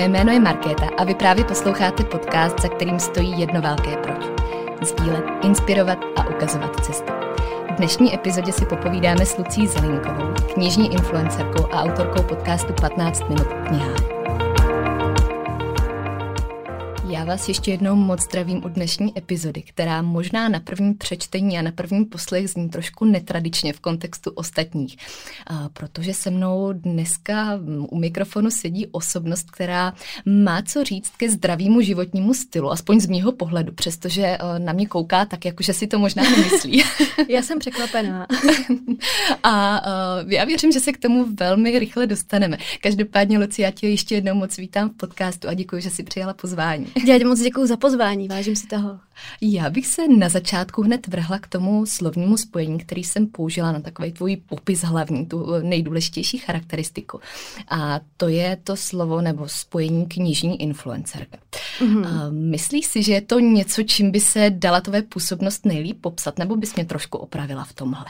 moje jméno je Markéta a vy právě posloucháte podcast, za kterým stojí jedno velké proč. Sdílet, inspirovat a ukazovat cestu. V dnešní epizodě si popovídáme s Lucí Zelinkovou, knižní influencerkou a autorkou podcastu 15 minut knihách. Já vás ještě jednou moc zdravím u dnešní epizody, která možná na první přečtení a na první poslech zní trošku netradičně v kontextu ostatních, a protože se mnou dneska u mikrofonu sedí osobnost, která má co říct ke zdravému životnímu stylu, aspoň z mýho pohledu, přestože e, na mě kouká tak, jakože si to možná nemyslí. Já jsem překvapená. a e, já věřím, že se k tomu velmi rychle dostaneme. Každopádně, Luci, já tě ještě jednou moc vítám v podcastu a děkuji, že jsi přijala pozvání. Já ti moc děkuji za pozvání, vážím si toho. Já bych se na začátku hned vrhla k tomu slovnímu spojení, který jsem použila na takový tvůj popis hlavní, tu nejdůležitější charakteristiku. A to je to slovo nebo spojení knižní influencerka. Mm-hmm. myslíš si, že je to něco, čím by se dala tvoje působnost nejlíp popsat, nebo bys mě trošku opravila v tomhle?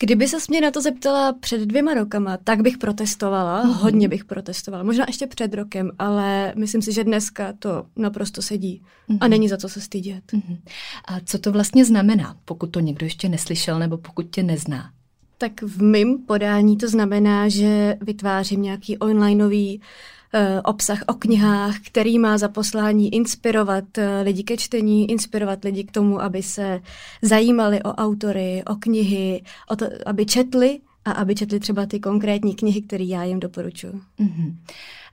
Kdyby se mě na to zeptala před dvěma rokama, tak bych protestovala, mm-hmm. hodně bych protestovala, možná ještě před rokem, ale myslím si, že dneska to naprosto sedí mm-hmm. a mhm. není za co se stydět. Mm-hmm. A co to vlastně znamená, pokud to někdo ještě neslyšel nebo pokud tě nezná? Tak v mém podání to znamená, že vytvářím nějaký onlineový Eh, obsah o knihách, který má za poslání inspirovat eh, lidi ke čtení, inspirovat lidi k tomu, aby se zajímali o autory, o knihy, o to, aby četli a aby četli třeba ty konkrétní knihy, které já jim doporučuji. Mm-hmm.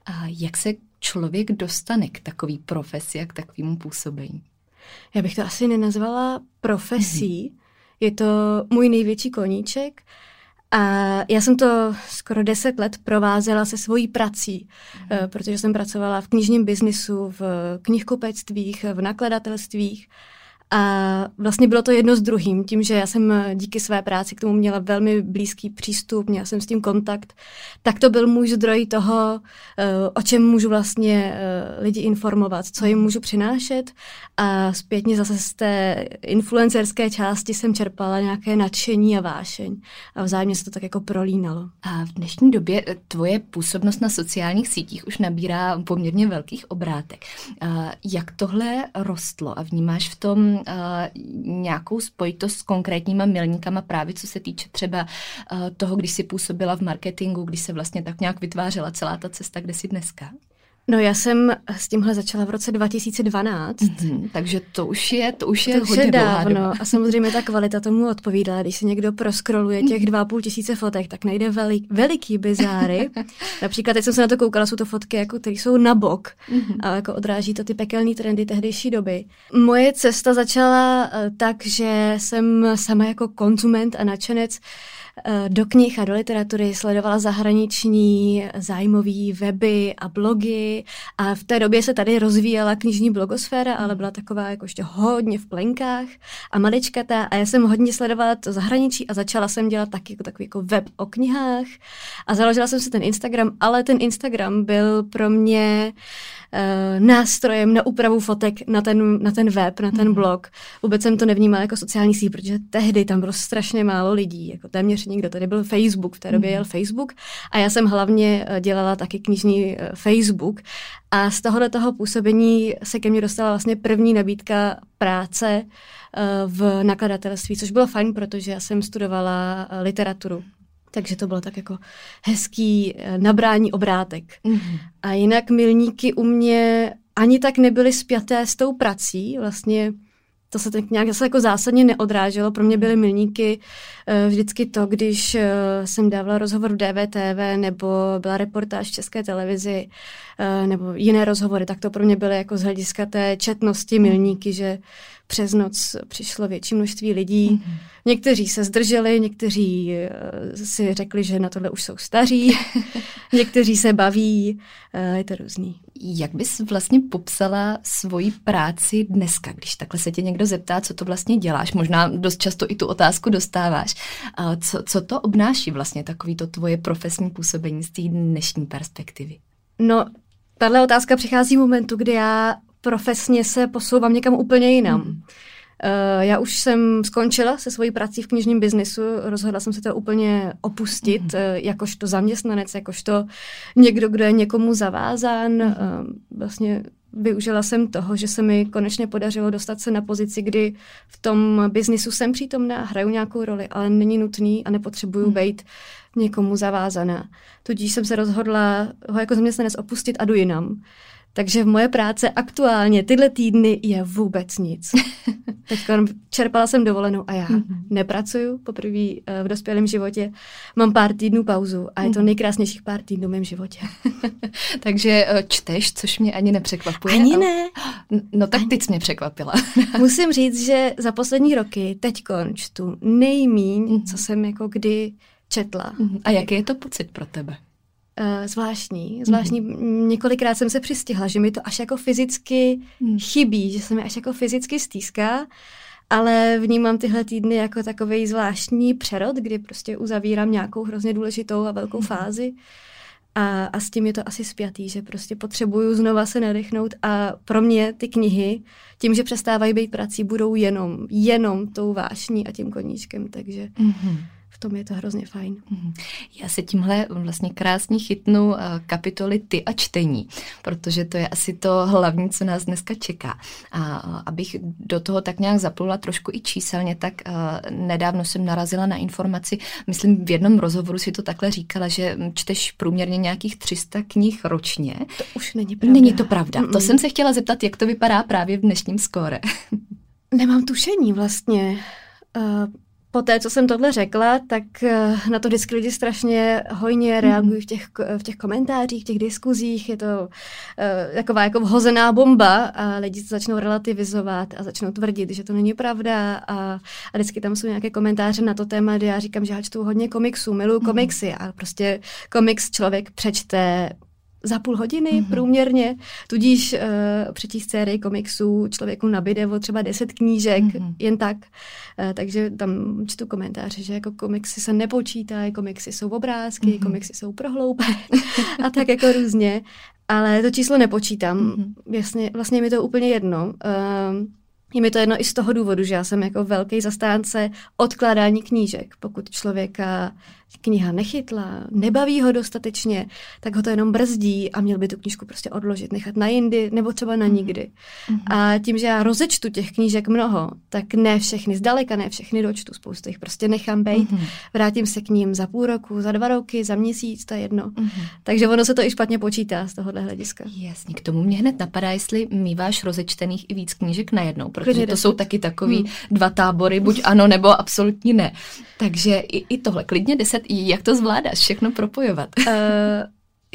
A jak se člověk dostane k takové profesi a k takovému působení? Já bych to asi nenazvala profesí. Mm-hmm. Je to můj největší koníček. A já jsem to skoro deset let provázela se svojí prací, mm. protože jsem pracovala v knižním biznisu, v knihkupectvích, v nakladatelstvích a vlastně bylo to jedno s druhým, tím, že já jsem díky své práci k tomu měla velmi blízký přístup, měla jsem s tím kontakt, tak to byl můj zdroj toho, eh, o čem můžu vlastně eh, lidi informovat, co jim můžu přinášet a zpětně zase z té influencerské části jsem čerpala nějaké nadšení a vášeň a vzájemně se to tak jako prolínalo. A v dnešní době eh, tvoje působnost na sociálních sítích už nabírá poměrně velkých obrátek. Jak tohle rostlo a vnímáš v tom nějakou spojitost s konkrétníma milníkama právě co se týče třeba uh, toho, když si působila v marketingu, když se vlastně tak nějak vytvářela celá ta cesta, kde jsi dneska? No já jsem s tímhle začala v roce 2012. Mm-hmm, takže to už je, to už je to hodně je dávno. A samozřejmě ta kvalita tomu odpovídá. Když si někdo proskroluje těch mhm. dva půl tisíce fotek, tak najde velik, veliký bizáry. Například teď jsem se na to koukala, jsou to fotky, jako, které jsou na bok mm-hmm. a jako odráží to ty pekelné trendy tehdejší doby. Moje cesta začala uh, tak, že jsem sama jako konzument a nadšenec Eh, do knih a do literatury, sledovala zahraniční zájmové weby a blogy a v té době se tady rozvíjela knižní blogosféra, ale byla taková jako ještě hodně v plenkách a maličkatá a já jsem hodně sledovala to zahraničí a začala jsem dělat taky jako takový jako web o knihách a založila jsem si ten Instagram, ale ten Instagram byl pro mě uh, nástrojem na úpravu fotek na ten, na ten web, na ten mm. blog. Vůbec jsem to nevnímala jako sociální síť, protože tehdy tam bylo strašně málo lidí, jako téměř nikdo. Tady byl Facebook, v té době jel Facebook a já jsem hlavně eh, dělala taky knižní uh, Facebook a z tohohle toho působení se ke mně dostala vlastně první nabídka práce uh, v nakladatelství, což bylo fajn, protože já jsem studovala literaturu. Takže to bylo tak jako hezký eh, nabrání obrátek. Mm-hmm. A jinak milníky u mě ani tak nebyly spjaté s tou prací. Vlastně to se tak nějak zase jako zásadně neodráželo. Pro mě byly milníky uh, vždycky to, když uh, jsem dávala rozhovor v DVTV nebo byla reportáž v České televizi uh, nebo jiné rozhovory, tak to pro mě byly jako z hlediska té četnosti milníky, že přes noc přišlo větší množství lidí. Mm-hmm. Někteří se zdrželi, někteří si řekli, že na tohle už jsou staří, někteří se baví, je to různý. Jak bys vlastně popsala svoji práci dneska, když takhle se tě někdo zeptá, co to vlastně děláš? Možná dost často i tu otázku dostáváš. Co, co to obnáší vlastně takový to tvoje profesní působení z té dnešní perspektivy? No, tahle otázka přichází v momentu, kdy já profesně se posouvám někam úplně jinam. Mm. Uh, já už jsem skončila se svojí prací v knižním biznisu, rozhodla jsem se to úplně opustit, mm. uh, jakožto zaměstnanec, jakožto někdo, kdo je někomu zavázán. Mm. Uh, vlastně využila jsem toho, že se mi konečně podařilo dostat se na pozici, kdy v tom biznisu jsem přítomná, hraju nějakou roli, ale není nutný a nepotřebuju mm. být někomu zavázaná. Tudíž jsem se rozhodla ho jako zaměstnanec opustit a jdu jinam. Takže v moje práce aktuálně tyhle týdny je vůbec nic. Teď čerpala jsem dovolenou a já mm-hmm. nepracuju poprvé eh, v dospělém životě. Mám pár týdnů pauzu a je to mhm. nejkrásnějších pár týdnů v mém životě. Takže eh, čteš, což mě ani nepřekvapuje. Ani ne. No tak teď jsi mě překvapila. Musím říct, že za poslední roky teď čtu nejmíň, mm-hmm. co jsem jako kdy četla. Mm-hmm. A jaký je to pocit pro tebe? Uh, zvláštní. Zvláštní. Mm-hmm. Několikrát jsem se přistihla, že mi to až jako fyzicky mm. chybí, že se mi až jako fyzicky stýská, ale vnímám tyhle týdny jako takový zvláštní přerod, kdy prostě uzavírám nějakou hrozně důležitou a velkou mm. fázi. A, a s tím je to asi spjatý, že prostě potřebuju znova se nadechnout a pro mě ty knihy, tím, že přestávají být prací, budou jenom, jenom tou vášní a tím koníčkem, takže... Mm-hmm v tom je to hrozně fajn. Mhm. Já se tímhle vlastně krásně chytnu eh, kapitoly ty a čtení, protože to je asi to hlavní, co nás dneska čeká. A abych do toho tak nějak zaplula trošku i číselně, tak eh, nedávno jsem narazila na informaci, myslím v jednom rozhovoru si to takhle říkala, že čteš průměrně nějakých 300 knih ročně. To už není pravda. Není to pravda. Mm-mm. To jsem se chtěla zeptat, jak to vypadá právě v dnešním skóre. Nemám tušení vlastně. Uh, po té, co jsem tohle řekla, tak eh, na to vždycky lidi strašně hojně mhm. reagují v těch, v těch komentářích, v těch diskuzích. Je to uh, taková jako vhozená bomba a lidi to začnou relativizovat a začnou tvrdit, že to není pravda a, a vždycky tam jsou nějaké komentáře na to téma, kdy já říkám, že já čtu hodně komiksů, miluju mm. komiksy a prostě komiks člověk přečte za půl hodiny mm-hmm. průměrně, tudíž uh, přečíst sérii komiksů člověku nabide o třeba deset knížek, mm-hmm. jen tak. Uh, takže tam čtu komentáře, že jako komiksy se nepočítají, komiksy jsou obrázky, mm-hmm. komiksy jsou prohloupé a tak jako různě. Ale to číslo nepočítám. Mm-hmm. Jasně, vlastně mi to úplně jedno. Uh, je mi to jedno i z toho důvodu, že já jsem jako velký zastánce odkládání knížek. Pokud člověka kniha nechytla, nebaví ho dostatečně, tak ho to jenom brzdí a měl by tu knížku prostě odložit, nechat na jindy nebo třeba na mhm. nikdy. Mm-hmm. A tím, že já rozečtu těch knížek mnoho, tak ne všechny, zdaleka ne všechny dočtu, spoustu jich prostě nechám být, mm-hmm. vrátím se k ním za půl roku, za dva roky, za měsíc, to je jedno. Mm-hmm. Takže ono se to i špatně počítá z tohohle hlediska. Jasně, k tomu mě hned napadá, jestli míváš rozečtených i víc knížek najednou, protože Klidně to jsou taky takový hmm. dva tábory, buď ano nebo absolutně ne. Takže i, i tohle, klidně deset jak to zvládáš všechno propojovat? Uh,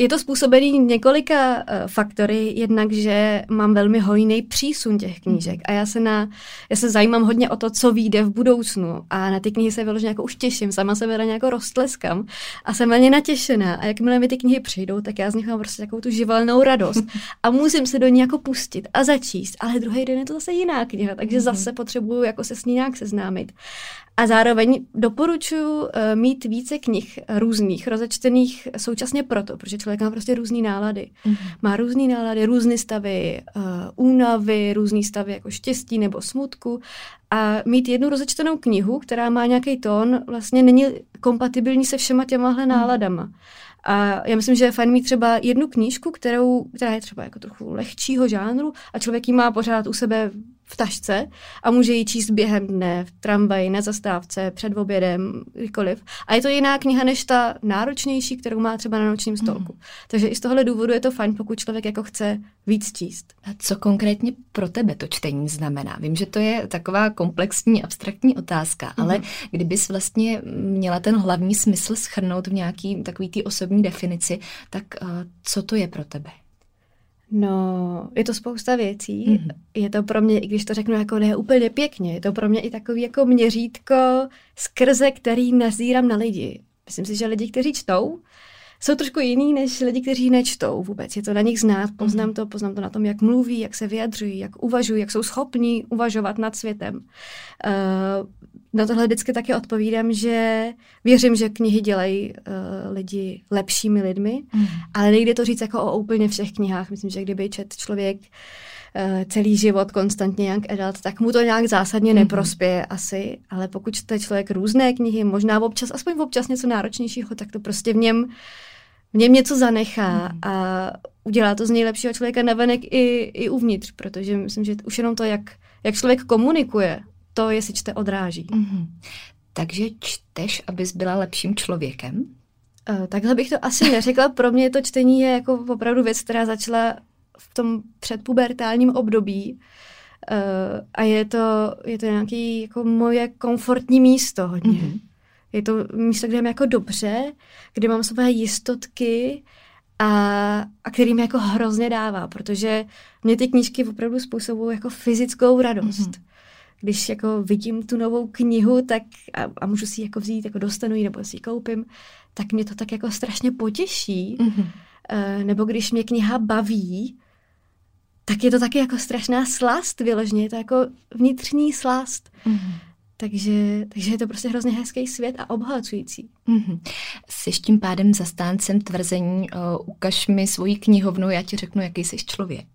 je to způsobený několika uh, faktory, jednak, že mám velmi hojný přísun těch knížek a já se, na, já se zajímám hodně o to, co vyjde v budoucnu a na ty knihy se vyloženě jako už těším, sama se na nějakou roztleskám a jsem na ně natěšená a jakmile mi ty knihy přijdou, tak já z nich mám prostě takovou tu živelnou radost a musím se do ní jako pustit a začíst, ale druhý den je to zase jiná kniha, takže mm-hmm. zase potřebuju jako se s ní nějak seznámit. A zároveň doporučuji uh, mít více knih různých, rozečtených současně proto, protože člověk má prostě různé nálady. Mm-hmm. Má různé nálady, různé stavy uh, únavy, různé stavy jako štěstí nebo smutku. A mít jednu rozečtenou knihu, která má nějaký tón, vlastně není kompatibilní se všema těmahle mhm. náladama. Mm. A já myslím, že je fajn mít třeba jednu knížku, kterou, která je třeba jako trochu lehčího žánru a člověk ji má pořád u sebe v tašce a může ji číst během dne, v tramvaji, na zastávce, před obědem, kdykoliv. A je to jiná kniha než ta náročnější, kterou má třeba na nočním stolku. Mm. Takže i z tohle důvodu je to fajn, pokud člověk jako chce víc číst. A co konkrétně pro tebe to čtení znamená? Vím, že to je taková komplexní, abstraktní otázka, mm. ale kdybys vlastně měla ten hlavní smysl schrnout v nějaký takový té osobní definici, tak uh, co to je pro tebe? No, je to spousta věcí. Mm-hmm. Je to pro mě, i když to řeknu jako ne úplně pěkně, je to pro mě i takový jako měřítko, skrze který nazírám na lidi. Myslím si, že lidi, kteří čtou, jsou trošku jiný než lidi, kteří nečtou vůbec. Je to na nich znát, poznám mhm. to, poznám to na tom, jak mluví, jak se vyjadřují, jak uvažují, jak jsou schopní uvažovat nad světem. Uh, na tohle vždycky taky odpovídám, že věřím, že knihy dělají uh, lidi lepšími lidmi, mm. ale nejde to říct jako o úplně všech knihách. Myslím, že kdyby čet člověk uh, celý život konstantně jak adult, tak mu to nějak zásadně mm. neprospěje asi, ale pokud čte člověk různé knihy, možná občas, aspoň občas něco náročnějšího, tak to prostě v něm v něm něco zanechá mm. a udělá to z nejlepšího člověka navenek i, i uvnitř, protože myslím, že už jenom to, jak, jak člověk komunikuje, to, jestli čte, odráží. Mm-hmm. Takže čteš, abys byla lepším člověkem? Uh, takhle bych to asi neřekla. Pro mě to čtení je jako opravdu věc, která začala v tom předpubertálním období. Uh, a je to, je to nějaký jako moje komfortní místo hodně. Mm-hmm. Je to místo, kde mám jako dobře, kde mám své jistotky a, a který mi jako hrozně dává, protože mě ty knížky opravdu způsobují jako fyzickou radost. Mm-hmm když jako vidím tu novou knihu, tak a, a můžu si ji jako vzít, jako dostanu ji nebo si ji koupím, tak mě to tak jako strašně potěší. Mm-hmm. Uh, nebo když mě kniha baví, tak je to taky jako strašná slast vyloženě, je to jako vnitřní slast. Mm-hmm. Takže, takže je to prostě hrozně hezký svět a obhacující. Mm-hmm. Jsi tím pádem zastáncem tvrzení, uh, ukaž mi svoji knihovnu, já ti řeknu, jaký jsi člověk.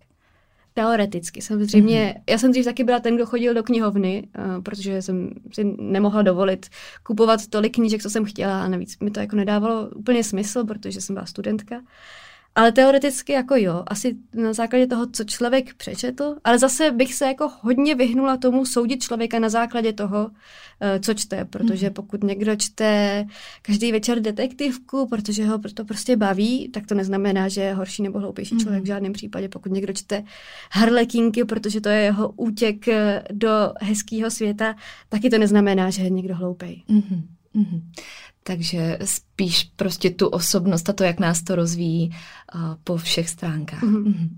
Teoreticky, samozřejmě. Mm-hmm. Já jsem dřív taky byla ten, kdo chodil do knihovny, uh, protože jsem si nemohla dovolit kupovat tolik knížek, co jsem chtěla a navíc mi to jako nedávalo úplně smysl, protože jsem byla studentka. Ale teoreticky jako jo, asi na základě toho, co člověk přečetl, ale zase bych se jako hodně vyhnula tomu soudit člověka na základě toho, eh, co čte, protože mhm. pokud někdo čte každý večer detektivku, protože ho to prostě baví, tak to neznamená, že je horší nebo hloupější člověk v mhm. žádném případě. Pokud někdo čte harlekinky, protože to je jeho útěk eh, do hezkého světa, taky to neznamená, že je někdo hloupej. Mm-hmm. Mm-hmm. Takže spíš prostě tu osobnost a to, jak nás to rozvíjí uh, po všech stránkách. Mm-hmm.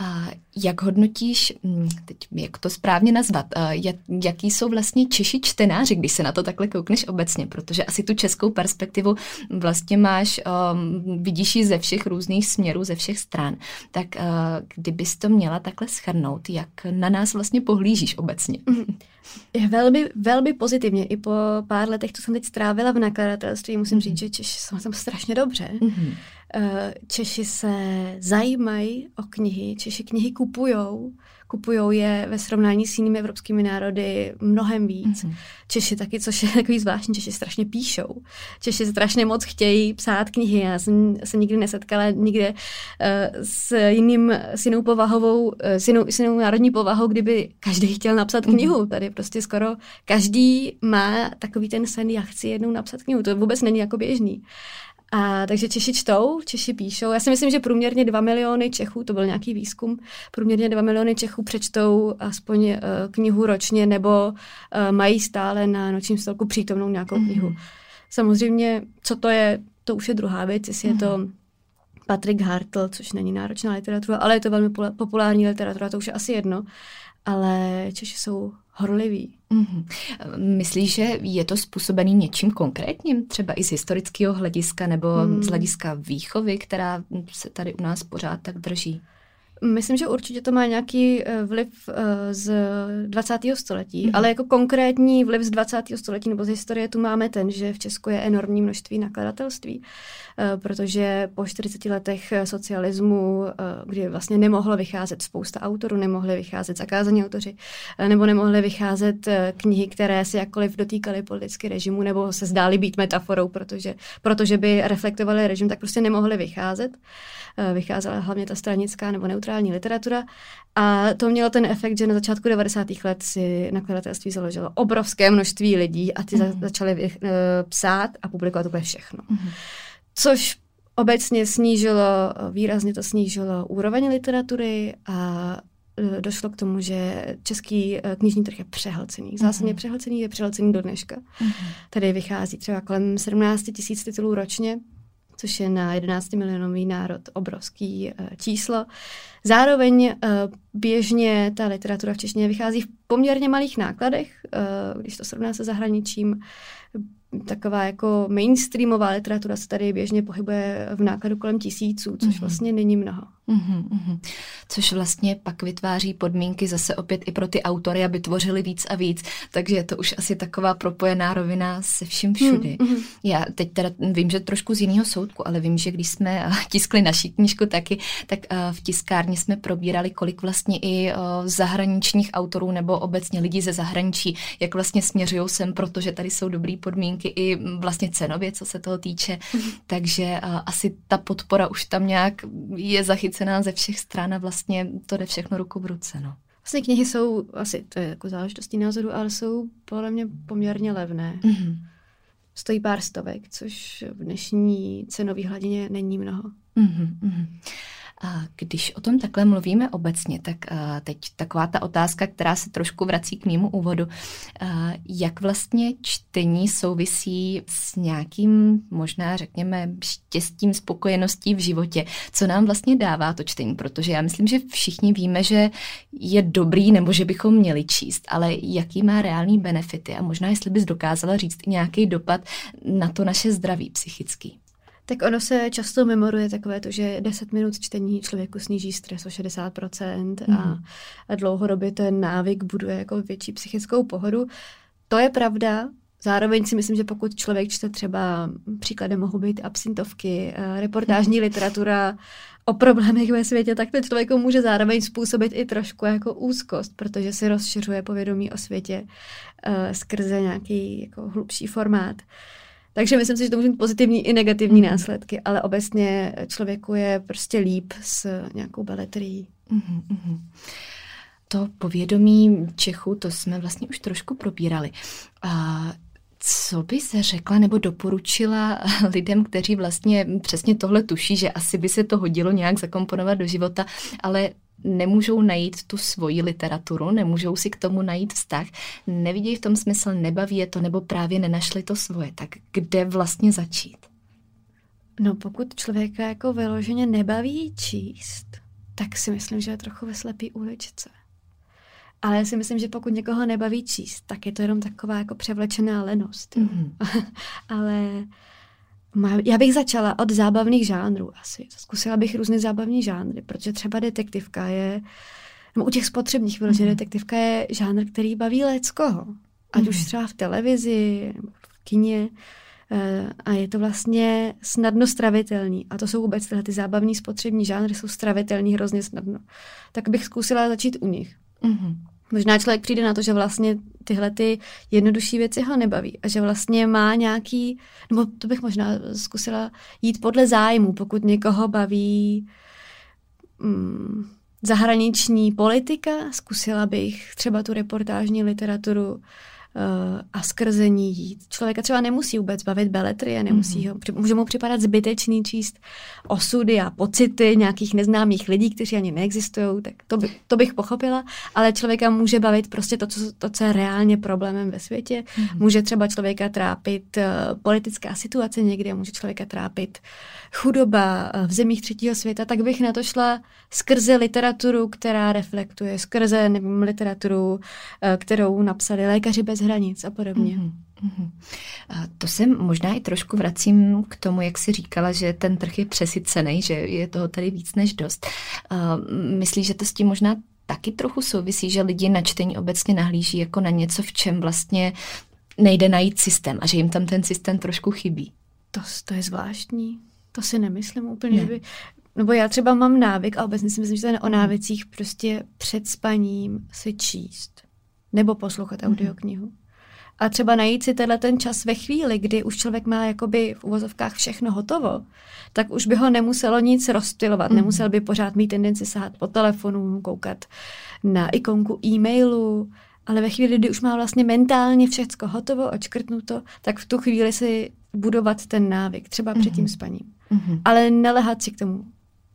Uh, jak hodnotíš, hm, teď jak to správně nazvat, uh, jak, jaký jsou vlastně Češi čtenáři, když se na to takhle koukneš obecně, protože asi tu českou perspektivu vlastně máš, um, vidíš ji ze všech různých směrů, ze všech stran. Tak uh, kdybys to měla takhle schrnout, jak na nás vlastně pohlížíš obecně? Mm-hmm. Velmi, velmi pozitivně. I po pár letech, co jsem teď strávila v nakladatelství, musím mm-hmm. říct, že Češi jsou tam strašně dobře. Mm-hmm. Češi se zajímají o knihy, Češi knihy kupujou, kupujou je ve srovnání s jinými evropskými národy mnohem víc. Mm-hmm. Češi taky, což je takový zvláštní, Češi strašně píšou. Češi strašně moc chtějí psát knihy. Já jsem se nikdy nesetkala nikde uh, s, jiným, s jinou povahovou, uh, s, jinou, s jinou národní povahou, kdyby každý chtěl napsat mm-hmm. knihu. Tady prostě skoro každý má takový ten sen, já chci jednou napsat knihu. To vůbec není jako běžný. A takže Češi čtou, Češi píšou. Já si myslím, že průměrně 2 miliony Čechů, to byl nějaký výzkum, průměrně 2 miliony Čechů přečtou aspoň uh, knihu ročně nebo uh, mají stále na nočním stolku přítomnou nějakou mm-hmm. knihu. Samozřejmě, co to je, to už je druhá věc, jestli mm-hmm. je to mhm. Patrick Hartl, což není náročná literatura, ale je to velmi populární literatura, to už je asi jedno. Ale Češi jsou horlivý. Mm-hmm. Myslíš, že je to způsobený něčím konkrétním, třeba i z historického hlediska nebo mm. z hlediska výchovy, která se tady u nás pořád tak drží? Myslím, že určitě to má nějaký eh, vliv eh, z 20. století, mm-hmm. ale jako konkrétní vliv z 20. století nebo z historie tu máme ten, že v Česku je enormní množství nakladatelství, eh, protože po 40 letech socialismu, kdy vlastně nemohlo vycházet spousta autorů, nemohly vycházet zakázaní autoři, nebo nemohly vycházet knihy, které se jakkoliv dotýkaly politicky režimu, nebo se zdály být metaforou, protože, protože by reflektovaly režim, tak prostě nemohly vycházet. Vycházela hlavně ta stranická nebo neutrální literatura a to mělo ten efekt, že na začátku 90. let si nakladatelství založilo obrovské množství lidí a ty mm. začaly uh, psát a publikovat úplně všechno. Mm. Což obecně snížilo, výrazně to snížilo úroveň literatury a eh, došlo k tomu, že český eh, knižní trh je přehlcený. Zásadně mm-hmm. přehlcený je přehlcený do dneška. Mm-hmm. Tady vychází třeba kolem 17 tisíc titulů ročně což je na 11 milionový národ obrovský uh, číslo. Zároveň uh, běžně ta literatura v češtině vychází v poměrně malých nákladech, uh, když to srovná se zahraničím. taková jako mainstreamová literatura se tady běžně pohybuje v nákladu kolem tisíců, což mm-hmm. vlastně není mnoho. Mm-hmm. Což vlastně pak vytváří podmínky zase opět i pro ty autory, aby tvořili víc a víc. Takže je to už asi taková propojená rovina se vším všudy. Mm-hmm. Já teď teda vím, že trošku z jiného soudku, ale vím, že když jsme eh, tiskli naši knížku taky, tak eh, v tiskárně jsme probírali, kolik vlastně i eh, zahraničních autorů nebo obecně lidí ze zahraničí, jak vlastně směřují sem, protože tady jsou dobré podmínky i vlastně cenově, co se toho týče. Mm-hmm. Takže asi ta podpora už tam nějak je zachycená nás ze všech stran a vlastně to jde všechno ruku v ruce. No. Vlastně knihy jsou, asi to je jako záležitostí názoru, ale jsou podle mě poměrně levné. Mm-hmm. Stojí pár stovek, což v dnešní cenové hladině není mnoho. Mm-hmm. Když o tom takhle mluvíme obecně, tak teď taková ta otázka, která se trošku vrací k mému úvodu, jak vlastně čtení souvisí s nějakým možná řekněme štěstím, spokojeností v životě, co nám vlastně dává to čtení, protože já myslím, že všichni víme, že je dobrý nebo že bychom měli číst, ale jaký má reální benefity? A možná jestli bys dokázala říct nějaký dopad na to naše zdraví psychický. Tak ono se často memoruje takové to, že 10 minut čtení člověku sníží stres o 60% mm. a, mhm. a dlouhodobě ten návyk buduje jako větší psychickou pohodu. To je pravda, Zároveň si myslím, že pokud člověk čte třeba, příkladem mohou být absintovky, eh, reportážní mhm. literatura o problémech ve světě, tak to člověku může zároveň způsobit i trošku jako úzkost, protože si rozšiřuje povědomí o světě uh, skrze nějaký jako hlubší formát. Uh, takže myslím si, že to může mít pozitivní i negativní mm. následky, ale obecně člověku je prostě líp s nějakou beletrií. Mm-hmm. To povědomí Čechu, to jsme vlastně už trošku probírali. A co by se řekla nebo doporučila lidem, kteří vlastně přesně tohle tuší, že asi by se to hodilo nějak zakomponovat do života, ale nemůžou najít tu svoji literaturu, nemůžou si k tomu najít vztah, nevidí v tom smysl, nebaví je to, nebo právě nenašli to svoje. Tak kde vlastně začít? No pokud člověka jako vyloženě nebaví číst, tak si myslím, že je trochu ve slepý uličce. Ale já si myslím, že pokud někoho nebaví číst, tak je to jenom taková jako převlečená lenost. Mm-hmm. Ale já bych začala od zábavných žánrů asi. Zkusila bych různé zábavní žánry, protože třeba detektivka je, nebo u těch spotřebních vyloženě mm. detektivka je žánr, který baví leckoho. Ať mm. už mhm. třeba v televizi, v kině. Eh, a je to vlastně snadno stravitelný. A to jsou vůbec tyhle ty zábavní spotřební žánry, jsou stravitelný hrozně snadno. Tak bych zkusila začít u nich. Mm. Možná člověk přijde na to, že vlastně tyhle ty jednodušší věci ho nebaví a že vlastně má nějaký, nebo to bych možná zkusila jít podle zájmu, pokud někoho baví mm, zahraniční politika, zkusila bych třeba tu reportážní literaturu a skrze ní jít. Člověka třeba nemusí vůbec bavit beletrie, nemusí mm-hmm. ho, může mu připadat zbytečný číst osudy a pocity nějakých neznámých lidí, kteří ani neexistují, tak to, by, to bych pochopila, ale člověka může bavit prostě to, co, to, co je reálně problémem ve světě. Mm-hmm. Může třeba člověka trápit uh, politická situace někde, může člověka trápit chudoba uh, v zemích třetího světa, tak bych na to šla skrze literaturu, která reflektuje, skrze, nevím, literaturu, kterou napsali lékaři bez bez hranic a podobně. Mm-hmm. A to se možná i trošku vracím k tomu, jak jsi říkala, že ten trh je přesycený, že je toho tady víc než dost. A myslíš, že to s tím možná taky trochu souvisí, že lidi na čtení obecně nahlíží jako na něco, v čem vlastně nejde najít systém a že jim tam ten systém trošku chybí. To, to je zvláštní. To si nemyslím úplně. Ne. By, nebo já třeba mám návyk, a obecně si myslím, že to je o návicích, prostě před spaním si číst nebo poslouchat mhm. audioknihu. A třeba najít si tenhle ten čas ve chvíli, kdy už člověk má jakoby v uvozovkách všechno hotovo, tak už by ho nemuselo nic rozptilovat, mm. nemusel by pořád mít tendenci sahat po telefonu, koukat na ikonku e-mailu, ale ve chvíli, kdy už má vlastně mentálně všechno hotovo, očkrtnuto, tak v tu chvíli si budovat ten návyk, třeba před tím mhm. spaním. Mm-hmm. Ale nelehat si k tomu.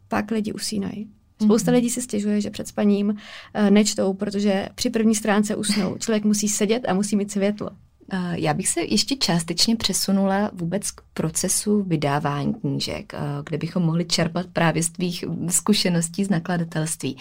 Pak lidi usínají. Spousta mm-hmm. lidí si stěžuje, že před spaním uh, nečtou, protože při první stránce usnou. Člověk musí sedět a musí mít světlo. Já bych se ještě částečně přesunula vůbec k procesu vydávání knížek, kde bychom mohli čerpat právě z tvých zkušeností z nakladatelství.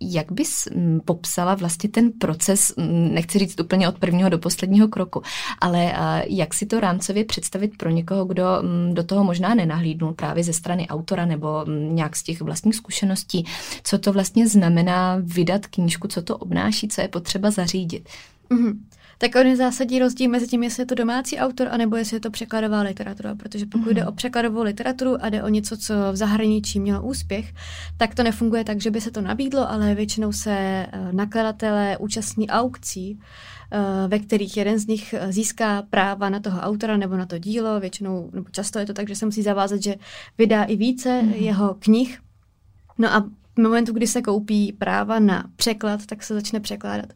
Jak bys popsala vlastně ten proces, nechci říct úplně od prvního do posledního kroku, ale jak si to rámcově představit pro někoho, kdo do toho možná nenahlídnul právě ze strany autora nebo nějak z těch vlastních zkušeností, co to vlastně znamená vydat knížku, co to obnáší, co je potřeba zařídit? Mm-hmm tak on je zásadní rozdíl mezi tím, jestli je to domácí autor, anebo jestli je to překladová literatura. Protože pokud mm. jde o překladovou literaturu a jde o něco, co v zahraničí mělo úspěch, tak to nefunguje tak, že by se to nabídlo, ale většinou se eh, nakladatelé účastní aukcí, eh, ve kterých jeden z nich eh, získá práva na toho autora nebo na to dílo. Většinou, nebo často je to tak, že se musí zavázat, že vydá i více mm. jeho knih. No a v momentu, kdy se koupí práva na překlad, tak se začne překládat.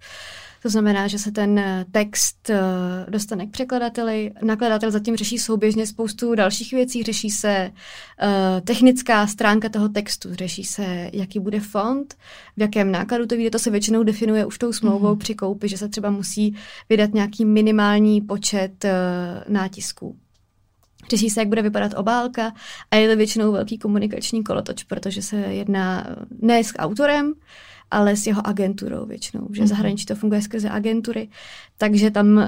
To znamená, že se ten eh, text eh, dostane k překladateli. Nakladatel zatím řeší souběžně spoustu dalších věcí. Řeší se uh, technická stránka toho textu, řeší se, jaký bude font, v jakém nákladu to vyjde. To se většinou definuje už tou smlouvou mm-hmm. při koupi, že se třeba musí vydat nějaký minimální počet nátisků. Řeší se, jak bude vypadat obálka a je to většinou velký komunikační kolotoč, protože se jedná ne s autorem, ale s jeho agenturou většinou, že mm-hmm. zahraničí to funguje skrze agentury, takže tam uh,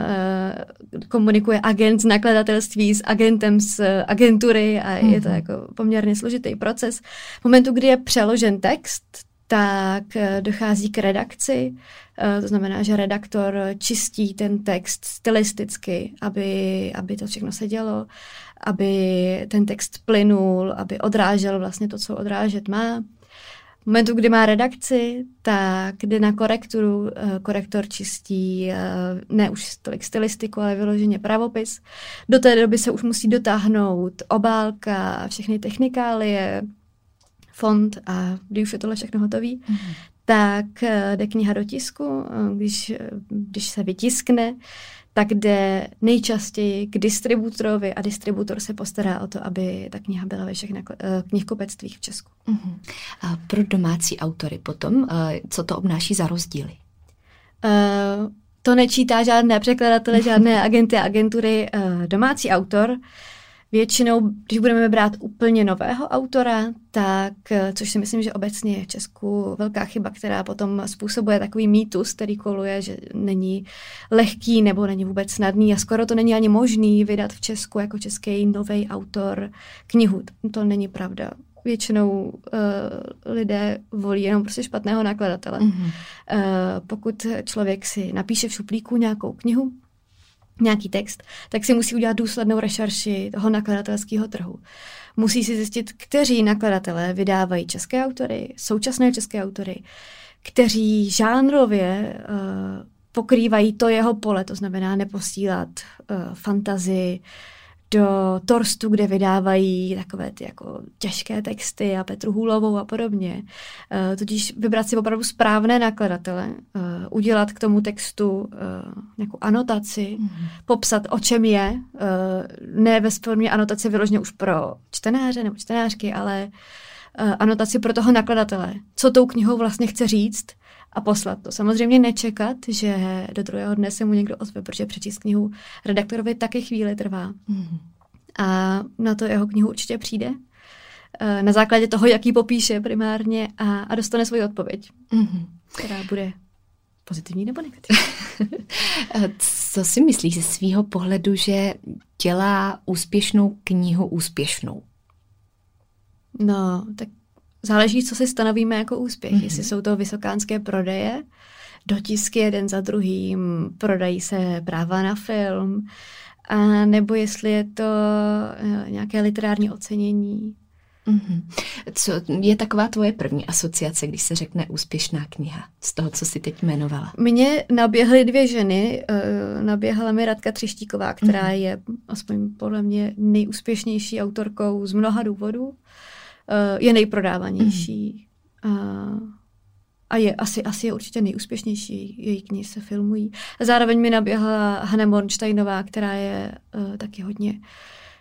komunikuje agent z nakladatelství s agentem z uh, agentury a mm-hmm. je to mhm. jako poměrně složitý proces. V momentu, kdy je přeložen text, tak uh, dochází k redakci, uh, to znamená, že redaktor čistí ten text stylisticky, aby, aby to všechno se dělo, aby ten text plynul, aby odrážel vlastně to, co odrážet má momentu, kdy má redakci, tak jde na korekturu, eh, korektor čistí eh, ne už tolik stylistiku, ale vyloženě pravopis. Do té doby se už musí dotáhnout obálka, všechny technikálie, fond a když už je tohle všechno hotový, mm-hmm. tak eh, jde kniha do tisku, když, když se vytiskne, tak jde nejčastěji k distributorovi a distributor se postará o to, aby ta kniha byla ve všech eh, knihkupectvích v Česku. Uh-huh. A pro domácí autory potom, eh, co to obnáší za rozdíly? Uh, to nečítá žádné překladatele, žádné agenty a agentury. Uh, domácí autor Většinou, když budeme brát úplně nového autora, tak, což si myslím, že obecně je v Česku velká chyba, která potom způsobuje takový mýtus, který koluje, že není lehký nebo není vůbec snadný a skoro to není ani možný vydat v Česku jako český nový autor knihu. To není pravda většinou uh, lidé volí jenom prostě špatného nakladatele. Mm-hmm. Uh, pokud člověk si napíše v šuplíku nějakou knihu, nějaký text, tak si musí udělat důslednou rešerši toho nakladatelského trhu. Musí si zjistit, kteří nakladatelé vydávají české autory, současné české autory, kteří žánrově uh, pokrývají to jeho pole, to znamená neposílat uh, fantazii, do Torstu, kde vydávají takové ty jako těžké texty a Petru Hůlovou a podobně. Uh, totiž vybrat si opravdu správné nakladatele, uh, udělat k tomu textu nějakou anotaci, mm-hmm. popsat, o čem je, ne ve formě anotace vyloženě už pro čtenáře nebo čtenářky, ale anotaci pro toho nakladatele. Co tou knihou vlastně chce říct, a poslat to. Samozřejmě nečekat, že do druhého dne se mu někdo ozve, protože přečíst knihu redaktorovi taky chvíli trvá. Mm. A na to jeho knihu určitě přijde. Eh, na základě toho, jaký popíše primárně a, a dostane svoji odpověď, mm. která bude pozitivní nebo negativní. Co si myslíš ze svého pohledu, že dělá úspěšnou knihu úspěšnou? No, tak záleží, co si stanovíme jako úspěch. Mm-hmm. Jestli jsou to vysokánské prodeje, dotisky jeden za druhým, prodají se práva na film, a nebo jestli je to uh, nějaké literární ocenění. Mm-hmm. Co je taková tvoje první asociace, když se řekne úspěšná kniha z toho, co jsi teď jmenovala? Mně naběhly dvě ženy. Uh, naběhla mi Radka Třištíková, která mm-hmm. je aspoň podle mě nejúspěšnější autorkou z mnoha důvodů. Eh, je nejprodávanější. Mm. A, a je asi, asi je určitě nejúspěšnější. Její knihy se filmují. Zároveň mi naběhla Hanna Mornsteinová, která je uh, taky hodně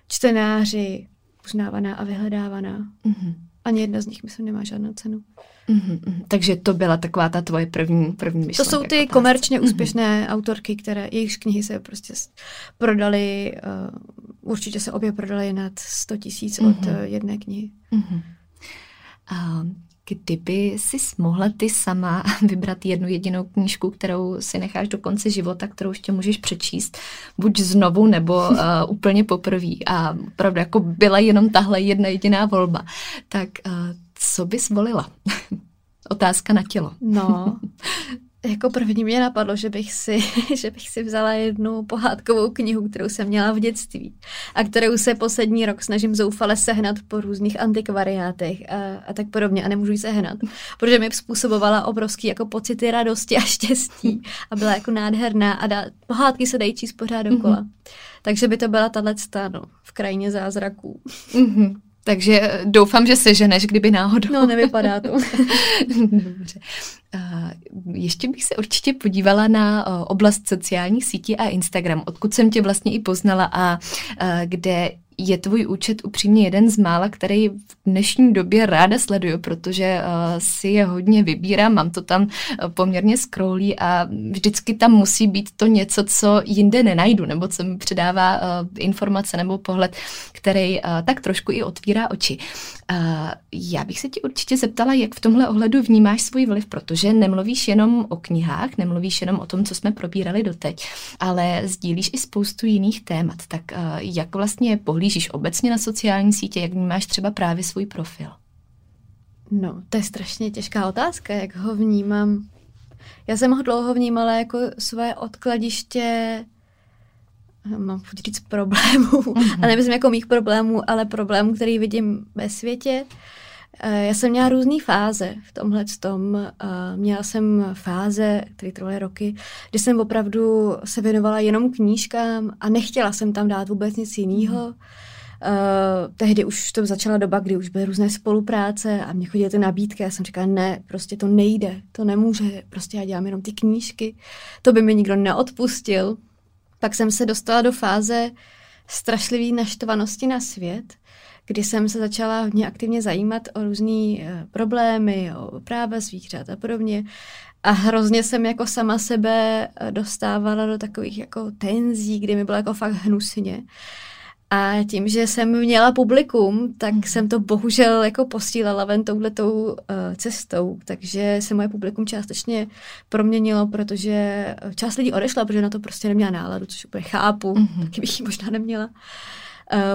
čtenáři uznávaná a vyhledávaná. Mm-hmm. ani jedna z nich, myslím, nemá žádnou cenu. Mm-hmm. Takže to byla taková ta tvoje první, první myšlenka. To jsou ty komerčně mhm. úspěšné mm-hmm. autorky, které jejichž knihy se prostě prodaly, uh, určitě se obě prodaly nad 100 tisíc mm-hmm. od uh, jedné knihy. Mm-hmm. A kdyby si mohla ty sama vybrat jednu jedinou knížku, kterou si necháš do konce života, kterou ještě můžeš přečíst, buď znovu nebo uh, úplně poprvé a opravdu jako byla jenom tahle jedna jediná volba, tak uh, co bys volila? Otázka na tělo. No, jako první mě napadlo, že bych, si, že bych si vzala jednu pohádkovou knihu, kterou jsem měla v dětství a kterou se poslední rok snažím zoufale sehnat po různých antikvariátech a, a tak podobně a nemůžu ji sehnat, protože mi způsobovala obrovský jako pocity radosti a štěstí a byla jako nádherná a dá, pohádky se dají číst pořád dokola. Mm-hmm. Takže by to byla tahle no, v krajině zázraků. Mm-hmm. Takže eh, doufám, že seženeš, kdyby náhodou. No, nevypadá to. Dobře. Ještě bych se určitě podívala na oblast sociálních sítí a Instagram, odkud jsem tě vlastně i poznala a kde je tvůj účet upřímně jeden z mála, který v dnešní době ráda sleduju, protože uh, si je hodně vybírám, mám to tam uh, poměrně scrollí a vždycky tam musí být to něco, co jinde nenajdu, nebo co mi předává uh, informace nebo pohled, který uh, tak trošku i otvírá oči. Uh, já bych se ti určitě zeptala, jak v tomhle ohledu vnímáš svůj vliv, protože nemluvíš jenom o knihách, nemluvíš jenom o tom, co jsme probírali doteď, ale sdílíš i spoustu jiných témat. Tak uh, jak vlastně pohlídíš nahlížíš obecně na sociální sítě, jak vnímáš třeba právě svůj profil? No, to je strašně těžká otázka, jak ho vnímám. Já jsem ho dlouho vnímala jako své odkladiště mám chuť říct problémů, mm-hmm. a nemyslím jako mých problémů, ale problémů, který vidím ve světě. Eh, já jsem měla různé fáze v tomhle tom. Eh, měla jsem fáze, které trvaly roky, kdy jsem opravdu se věnovala jenom knížkám a nechtěla jsem tam dát vůbec nic jiného. Mm. Uh, tehdy už to začala doba, kdy už byly různé spolupráce a mě chodily ty nabídky a jsem říkala, ne, prostě to nejde, to nemůže, prostě já dělám jenom ty knížky, to by mi nikdo neodpustil. Pak jsem se dostala do fáze strašlivé naštvanosti na svět, kdy jsem se začala hodně aktivně zajímat o různé uh, problémy, o práva zvířat a podobně. A hrozně jsem jako sama sebe eh, dostávala do takových jako tenzí, kdy mi bylo jako fakt hnusně. A tím, že jsem měla publikum, tak mm. jsem to bohužel jako posílala ven touhletou uh, cestou, takže se moje publikum částečně proměnilo, protože část lidí odešla, protože na to prostě neměla náladu, což úplně chápu, mm-hmm. taky bych ji možná neměla. Uh,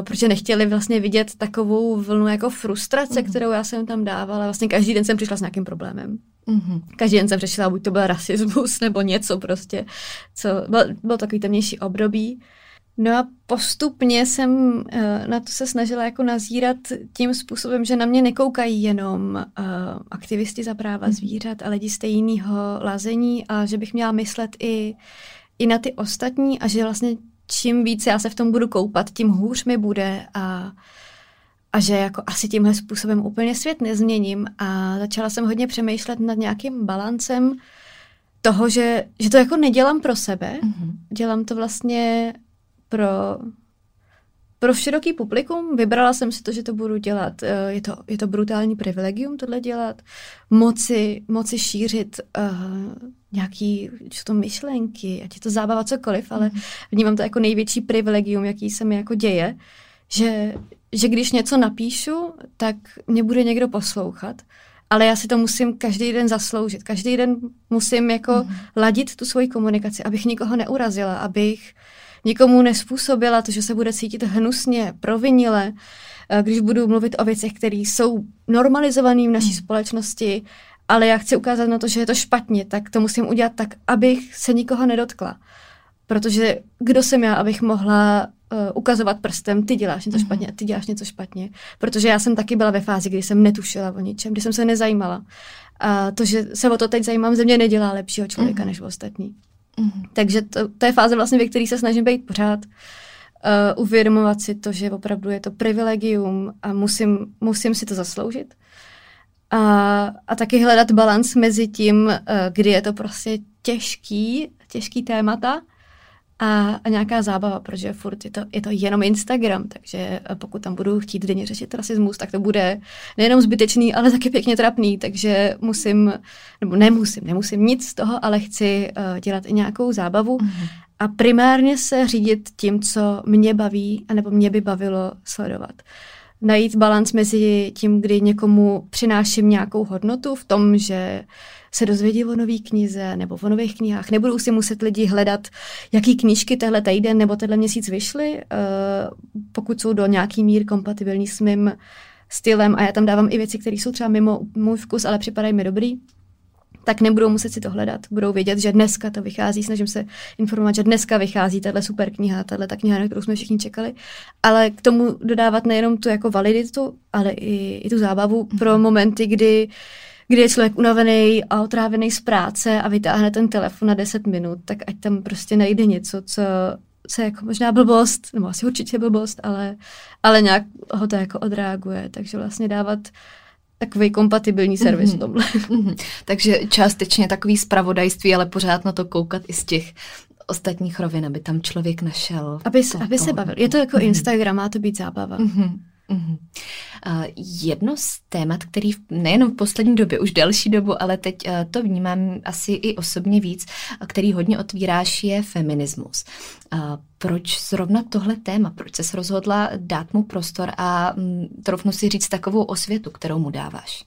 protože nechtěli vlastně vidět takovou vlnu jako frustrace, mm-hmm. kterou já jsem tam dávala. Vlastně každý den jsem přišla s nějakým problémem. Mm-hmm. Každý den jsem řešila, buď to byl rasismus nebo něco prostě, co byl, byl takový temnější období. No a postupně jsem uh, na to se snažila jako nazírat tím způsobem, že na mě nekoukají jenom uh, aktivisti za práva mm. zvířat a lidi stejného lazení, a že bych měla myslet i, i na ty ostatní a že vlastně čím více já se v tom budu koupat, tím hůř mi bude a, a že jako asi tímhle způsobem úplně svět nezměním a začala jsem hodně přemýšlet nad nějakým balancem toho, že, že to jako nedělám pro sebe, mm-hmm. dělám to vlastně pro, pro široký publikum. Vybrala jsem si to, že to budu dělat. Eh, je to, je to brutální privilegium tohle dělat. Moci, moci šířit uh, nějaký čo to myšlenky, ať je to zábava, cokoliv, ale mhm. vnímám to jako největší privilegium, jaký se mi jako děje, že, že když něco napíšu, tak mě bude někdo poslouchat ale já si to musím každý den zasloužit. Každý den musím jako mm. ladit tu svoji komunikaci, abych nikoho neurazila, abych nikomu nespůsobila to, že se bude cítit hnusně, provinile, eh, když budu mluvit o věcech, které jsou normalizované v naší hmm. společnosti, ale já chci ukázat na to, že je to špatně, tak to musím udělat tak, abych se nikoho nedotkla. Protože kdo jsem já, abych mohla uh, ukazovat prstem, ty děláš něco mm-hmm. špatně a ty děláš něco špatně. Protože já jsem taky byla ve fázi, kdy jsem netušila o ničem, kdy jsem se nezajímala. A to, že se o to teď zajímám, ze mě nedělá lepšího člověka mm-hmm. než ostatní. Mm-hmm. Takže to, to je fáze vlastně, ve které se snažím být pořád. Uh, uvědomovat si to, že opravdu je to privilegium a musím, musím si to zasloužit. A, a taky hledat balans mezi tím, uh, kdy je to prostě těžký, těžký témata a, a nějaká zábava, protože furt je to, je to jenom Instagram, takže pokud tam budu chtít denně řešit rasismus, tak to bude nejenom zbytečný, ale taky pěkně trapný, takže musím, nebo nemusím, nemusím nic z toho, ale chci uh, dělat i nějakou zábavu mm-hmm. a primárně se řídit tím, co mě baví, anebo mě by bavilo sledovat. Najít balans mezi tím, kdy někomu přináším nějakou hodnotu v tom, že se dozvědí o nový knize nebo o nových knihách. Nebudou si muset lidi hledat, jaký knížky tehle týden nebo tenhle měsíc vyšly, uh, pokud jsou do nějaký mír kompatibilní s mým stylem a já tam dávám i věci, které jsou třeba mimo můj vkus, ale připadají mi dobrý tak nebudou muset si to hledat. Budou vědět, že dneska to vychází, snažím se informovat, že dneska vychází tahle super kniha, tahle ta kniha, na kterou jsme všichni čekali, ale k tomu dodávat nejenom tu jako validitu, ale i, i tu zábavu pro momenty, kdy kdy je člověk unavený a otrávený z práce a vytáhne ten telefon na 10 minut, tak ať tam prostě najde něco, co se jako možná blbost, nebo asi určitě blbost, ale, ale nějak ho to jako odreaguje. Takže vlastně dávat takový kompatibilní servis mm-hmm. tomhle. Mm-hmm. Takže částečně takový spravodajství, ale pořád na to koukat i z těch ostatních rovin, aby tam člověk našel. Aby, to, aby se bavil. Je to jako mm-hmm. Instagram, má to být zábava. Mm-hmm. Mm-hmm. Uh, jedno z témat, který nejen v poslední době, už delší dobu, ale teď uh, to vnímám asi i osobně víc, který hodně otvíráš, je feminismus. Proč zrovna tohle téma? Proč se rozhodla dát mu prostor a um, trofnu si říct takovou osvětu, kterou mu dáváš?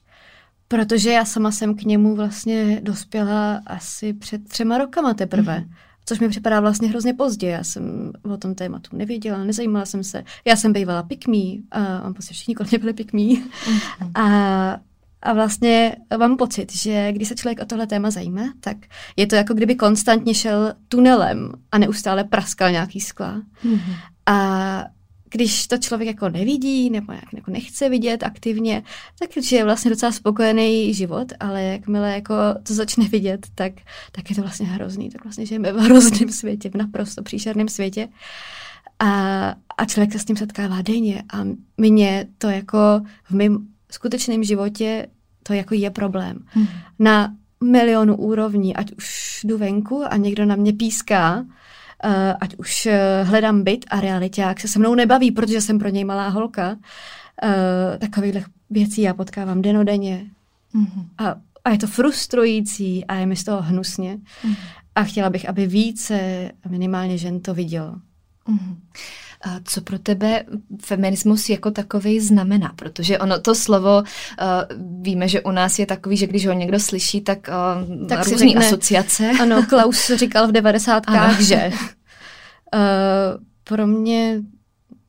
Protože já sama jsem k němu vlastně dospěla asi před třema rokama teprve. Mm-hmm což mi připadá vlastně hrozně pozdě. Já jsem o tom tématu nevěděla, nezajímala jsem se. Já jsem bývala pikmí a mám pocit, všichni kolem mě byli pikmí. Mm-hmm. A, a vlastně mám pocit, že když se člověk o tohle téma zajímá, tak je to jako kdyby konstantně šel tunelem a neustále praskal nějaký skla. Mm-hmm. A když to člověk jako nevidí nebo jak jako nechce vidět aktivně, tak je vlastně docela spokojený život, ale jakmile jako to začne vidět, tak, tak je to vlastně hrozný. Tak vlastně žijeme v hrozném světě, v naprosto příšerném světě. A, a člověk se s tím setkává denně a mě to jako v mém skutečném životě to jako je problém. Hmm. Na milionu úrovní, ať už jdu venku a někdo na mě píská, ať už uh, hledám byt a realitě, se se mnou nebaví, protože jsem pro něj malá holka. Uh, takových věcí já potkávám denodenně. Mm-hmm. A, a je to frustrující a je mi z toho hnusně. Mm-hmm. A chtěla bych, aby více minimálně žen to vidělo. Mm-hmm. A co pro tebe feminismus jako takový znamená? Protože ono to slovo, uh, víme, že u nás je takový, že když ho někdo slyší, tak, uh, tak různý řekne, asociace. Ano, Klaus říkal v devadesátkách, že uh, pro mě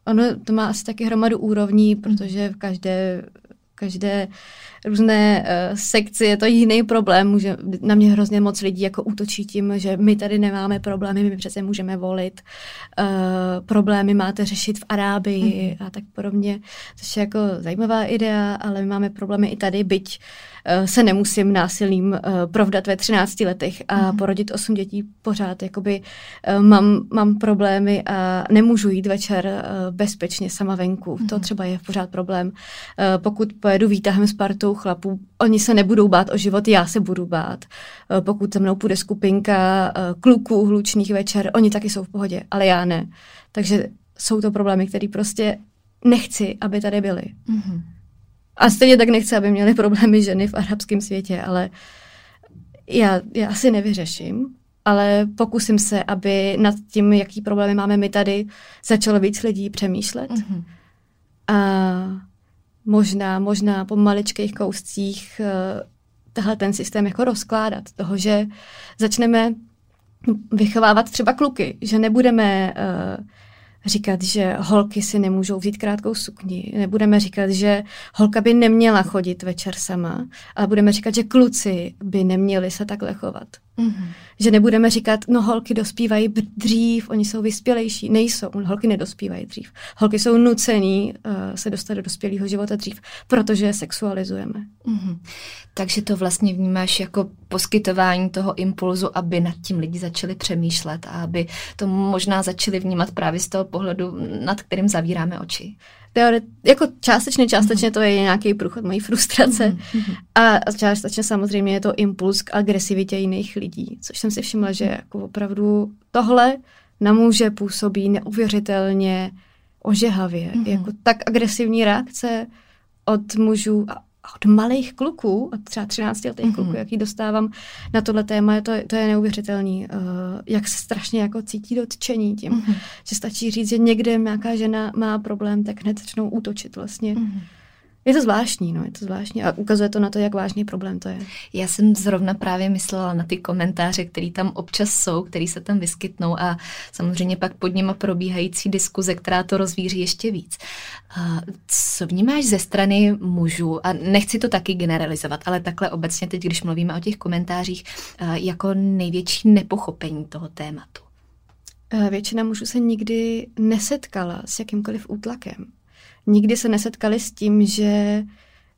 ono to má asi taky hromadu úrovní, protože v každé, každé různé uh, sekci je to jiný problém. Může, na mě hrozně moc lidí jako útočí tím, že my tady nemáme problémy, my přece můžeme volit. Uh, problémy máte řešit v Arábii mm. a tak podobně, což je jako zajímavá idea, ale my máme problémy i tady, byť uh, se nemusím násilím uh, provdat ve 13 letech a mm. porodit 8 dětí pořád. Jakoby uh, mám, mám problémy a nemůžu jít večer bezpečně sama venku. To třeba je pořád problém. Pokud pojedu výtahem s partou chlapů, oni se nebudou bát o život, já se budu bát. Pokud se mnou půjde skupinka kluků hlučných večer, oni taky jsou v pohodě, ale já ne. Takže jsou to problémy, které prostě nechci, aby tady byly. Mm-hmm. A stejně tak nechci, aby měly problémy ženy v arabském světě, ale já, já asi nevyřeším, ale pokusím se, aby nad tím, jaký problémy máme my tady, začalo víc lidí přemýšlet. Mm-hmm. A možná, možná po maličkých kouscích uh, tahle ten systém jako rozkládat. Toho, že začneme vychovávat třeba kluky, že nebudeme uh, říkat, že holky si nemůžou vzít krátkou sukni. Nebudeme říkat, že holka by neměla chodit večer sama, ale budeme říkat, že kluci by neměli se takhle chovat. Mm-hmm. Že nebudeme říkat, no holky dospívají dřív, oni jsou vyspělejší. Nejsou, holky nedospívají dřív. Holky jsou nucený uh, se dostat do dospělého života dřív, protože je sexualizujeme. Mm-hmm. Takže to vlastně vnímáš jako poskytování toho impulzu, aby nad tím lidi začali přemýšlet a aby to možná začali vnímat právě z toho pohledu, nad kterým zavíráme oči teoret, jako částečně, částečně to je nějaký průchod mojí frustrace mm-hmm. a částečně samozřejmě je to impuls k agresivitě jiných lidí, což jsem si všimla, že jako opravdu tohle na muže působí neuvěřitelně ožehavě. Mm-hmm. Jako tak agresivní reakce od mužů a od malých kluků, od třeba 13 letých mm-hmm. kluků, jaký dostávám na tohle téma, to, to je neuvěřitelný, uh, jak se strašně jako cítí dotčení tím, mm-hmm. že stačí říct, že někde nějaká žena má problém, tak hned začnou útočit vlastně. Mm-hmm. Je to zvláštní, no, je to zvláštní a ukazuje to na to, jak vážný problém to je. Já jsem zrovna právě myslela na ty komentáře, které tam občas jsou, které se tam vyskytnou a samozřejmě pak pod nimi probíhající diskuze, která to rozvíří ještě víc. Co vnímáš ze strany mužů, a nechci to taky generalizovat, ale takhle obecně teď, když mluvíme o těch komentářích, jako největší nepochopení toho tématu? Většina mužů se nikdy nesetkala s jakýmkoliv útlakem nikdy se nesetkali s tím, že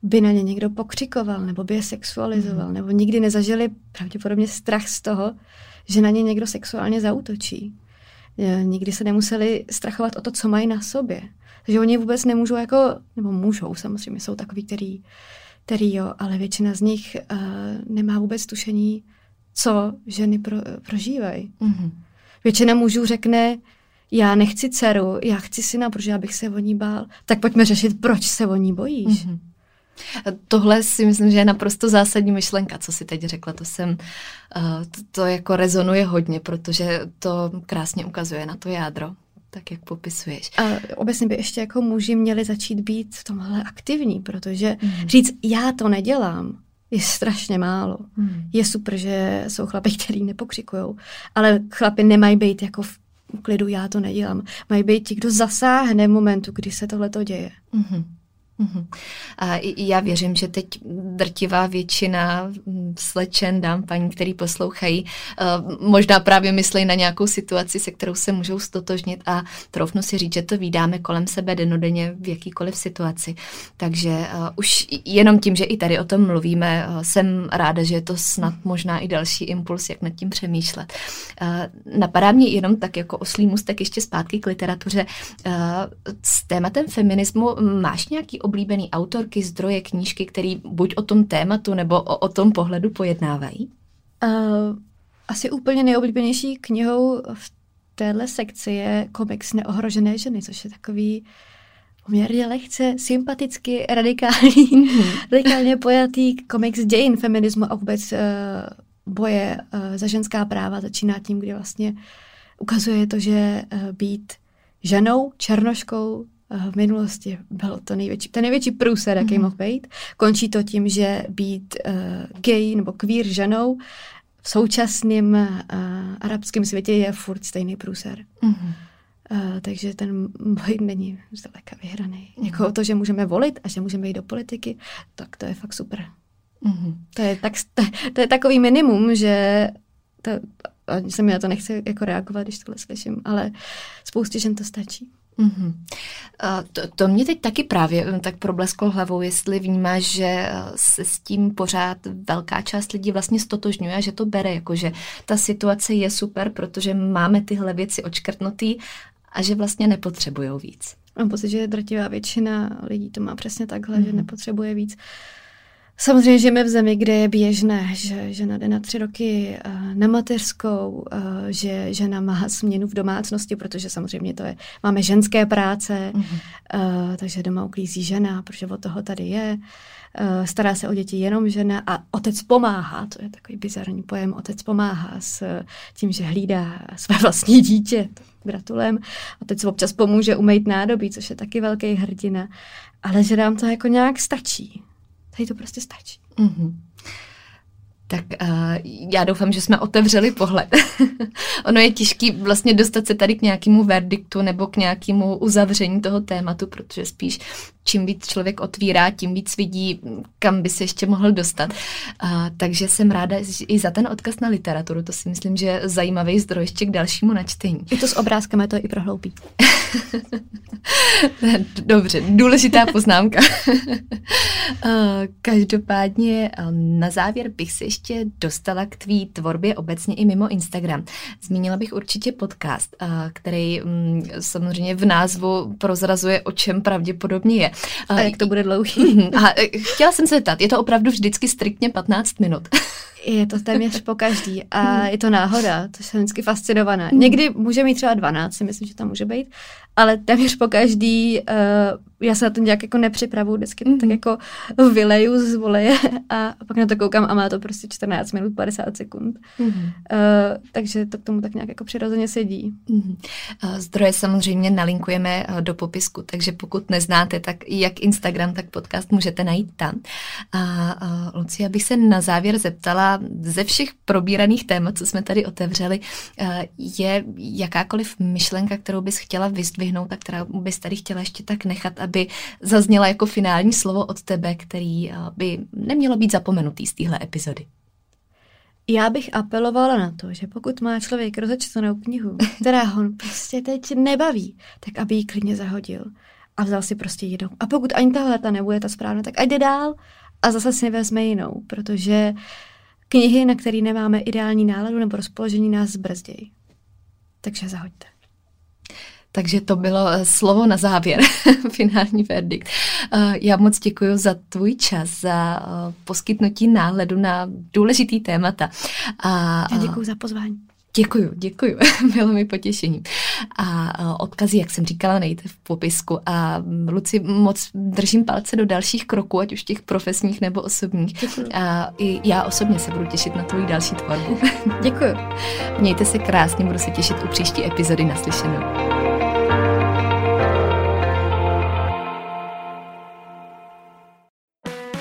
by na ně někdo pokřikoval nebo by je sexualizoval, mm. nebo nikdy nezažili pravděpodobně strach z toho, že na ně někdo sexuálně zautočí. E, nikdy se nemuseli strachovat o to, co mají na sobě. Takže oni vůbec nemůžou jako, nebo můžou samozřejmě, jsou takový, který, který jo, ale většina z nich uh, nemá vůbec tušení, co ženy pro, prožívají. Mm-hmm. Většina mužů řekne, já nechci dceru, já chci syna, protože já bych se o ní bál. Tak pojďme řešit, proč se o ní bojíš. Mm-hmm. Tohle si myslím, že je naprosto zásadní myšlenka, co si teď řekla. To jsem, uh, to, to jako rezonuje hodně, protože to krásně ukazuje na to jádro tak jak popisuješ. A obecně by ještě jako muži měli začít být v tomhle aktivní, protože mm. říct, já to nedělám, je strašně málo. Mm. Je super, že jsou chlapi, kteří nepokřikují, ale chlapi nemají být jako v klidu, já to nedělám. Mají být ti, kdo zasáhne v momentu, kdy se tohle to děje. Mm-hmm. A já věřím, že teď drtivá většina slečen, dám paní, který poslouchají, uh, možná právě myslí na nějakou situaci, se kterou se můžou stotožnit a trofnu si říct, že to vydáme kolem sebe denodenně v jakýkoliv situaci. Takže uh, už jenom tím, že i tady o tom mluvíme, uh, jsem ráda, že je to snad možná i další impuls, jak nad tím přemýšlet. Napadá mě jenom tak jako oslý mustek ještě zpátky k literatuře. S tématem feminismu máš nějaký oblíbený autorky, zdroje, knížky, které buď o tom tématu nebo o, o tom pohledu pojednávají? Uh, asi úplně nejoblíbenější knihou v téhle sekci je komiks Neohrožené ženy, což je takový poměrně lehce sympaticky radikální, mm-hmm. radikálně pojatý komiks dějin feminismu a vůbec uh, boje uh, za ženská práva začíná tím, kdy vlastně ukazuje to, že uh, být ženou, černoškou, v minulosti byl to největší, ten největší průser, jaký mm-hmm. mohl být. Končí to tím, že být uh, gay nebo queer ženou v současném uh, arabském světě je furt stejný průser. Mm-hmm. Uh, takže ten boj není zdaleka vyhraný. Mm-hmm. Jako to, že můžeme volit a že můžeme jít do politiky, tak to je fakt super. Mm-hmm. To, je tak, to, to je takový minimum, že to, se mi na to nechce jako reagovat, když tohle slyším, ale spoustě žen to stačí. Mm-hmm. To, to mě teď taky právě hm, tak problesklo hlavou, jestli vnímáš, že eh, se s tím pořád velká část lidí vlastně stotožňuje a že to bere, jako že ta situace je super, protože máme tyhle věci očkrtnutý a že vlastně nepotřebují víc. Mám pocit, že drtivá většina lidí to má přesně takhle, mm-hmm. že nepotřebuje víc. Uh, Samozřejmě žijeme v zemi, kde je běžné, že žena jde na tři roky uh, na mateřskou, uh, že žena má směnu v domácnosti, protože samozřejmě to je, máme ženské práce, mm-hmm. takže doma uklízí žena, protože od toho tady je. Stará se o děti jenom žena a otec pomáhá, to je takový bizarní pojem, otec pomáhá s tím, že hlídá své vlastní dítě, gratulem. Otec občas pomůže umýt nádobí, což je taky velký hrdina, ale že nám to jako nějak stačí. Tady to prostě stačí. Mm-hmm. Tak uh, já doufám, že jsme otevřeli pohled. ono je těžký vlastně dostat se tady k nějakému verdiktu nebo k nějakému uzavření toho tématu, protože spíš čím víc člověk otvírá, tím víc vidí, kam by se ještě mohl dostat. Uh, takže jsem ráda i za ten odkaz na literaturu. To si myslím, že je zajímavý zdroj ještě k dalšímu načtení. I to s obrázkem je to i prohloubí. Dobře, důležitá poznámka. Každopádně na závěr bych se ještě dostala k tvý tvorbě obecně i mimo Instagram. Zmínila bych určitě podcast, který mm, samozřejmě v názvu prozrazuje, o čem pravděpodobně je. A jak to bude dlouhý? A chtěla jsem se zeptat, je to opravdu vždycky striktně 15 minut? Je to téměř po každý a je to náhoda, to jsem vždycky fascinovaná. Někdy může mít třeba 12, si myslím, že tam může být, ale téměř po každý, uh, já se na to nějak jako nepřipravu, vždycky mm-hmm. tak jako vyleju z voleje a pak na to koukám a má to prostě 14 minut 50 sekund. Mm-hmm. Uh, takže to k tomu tak nějak jako přirozeně sedí. Mm-hmm. Zdroje samozřejmě nalinkujeme do popisku, takže pokud neznáte, tak jak Instagram, tak podcast můžete najít tam. A uh, Lucia, bych se na závěr zeptala, ze všech probíraných témat, co jsme tady otevřeli, je jakákoliv myšlenka, kterou bys chtěla vyzdvihnout a která bys tady chtěla ještě tak nechat, aby zazněla jako finální slovo od tebe, který uh, by nemělo být zapomenutý z téhle epizody? Já bych apelovala na to, že pokud má člověk rozečtenou knihu, která ho prostě teď nebaví, tak aby ji klidně zahodil a vzal si prostě jinou. A pokud ani tahle ta nebude ta správná, tak ať jde dál a zase si vezme jinou, protože knihy, na které nemáme ideální náladu nebo rozpoložení, nás zbrzdějí. Takže zahoďte. Takže to bylo eh, slovo na závěr, finální verdikt. Eh, já moc děkuji za tvůj čas, za eh, poskytnutí náhledu na důležitý témata. A, Já děkuji za pozvání. Děkuju, děkuju, bylo mi potěšením. A odkazy, jak jsem říkala, nejte v popisku. A Luci, moc držím palce do dalších kroků, ať už těch profesních nebo osobních. Děkuju. A i já osobně se budu těšit na tvoji další tvorbu. Děkuju. Mějte se krásně, budu se těšit u příští epizody naslyšenou.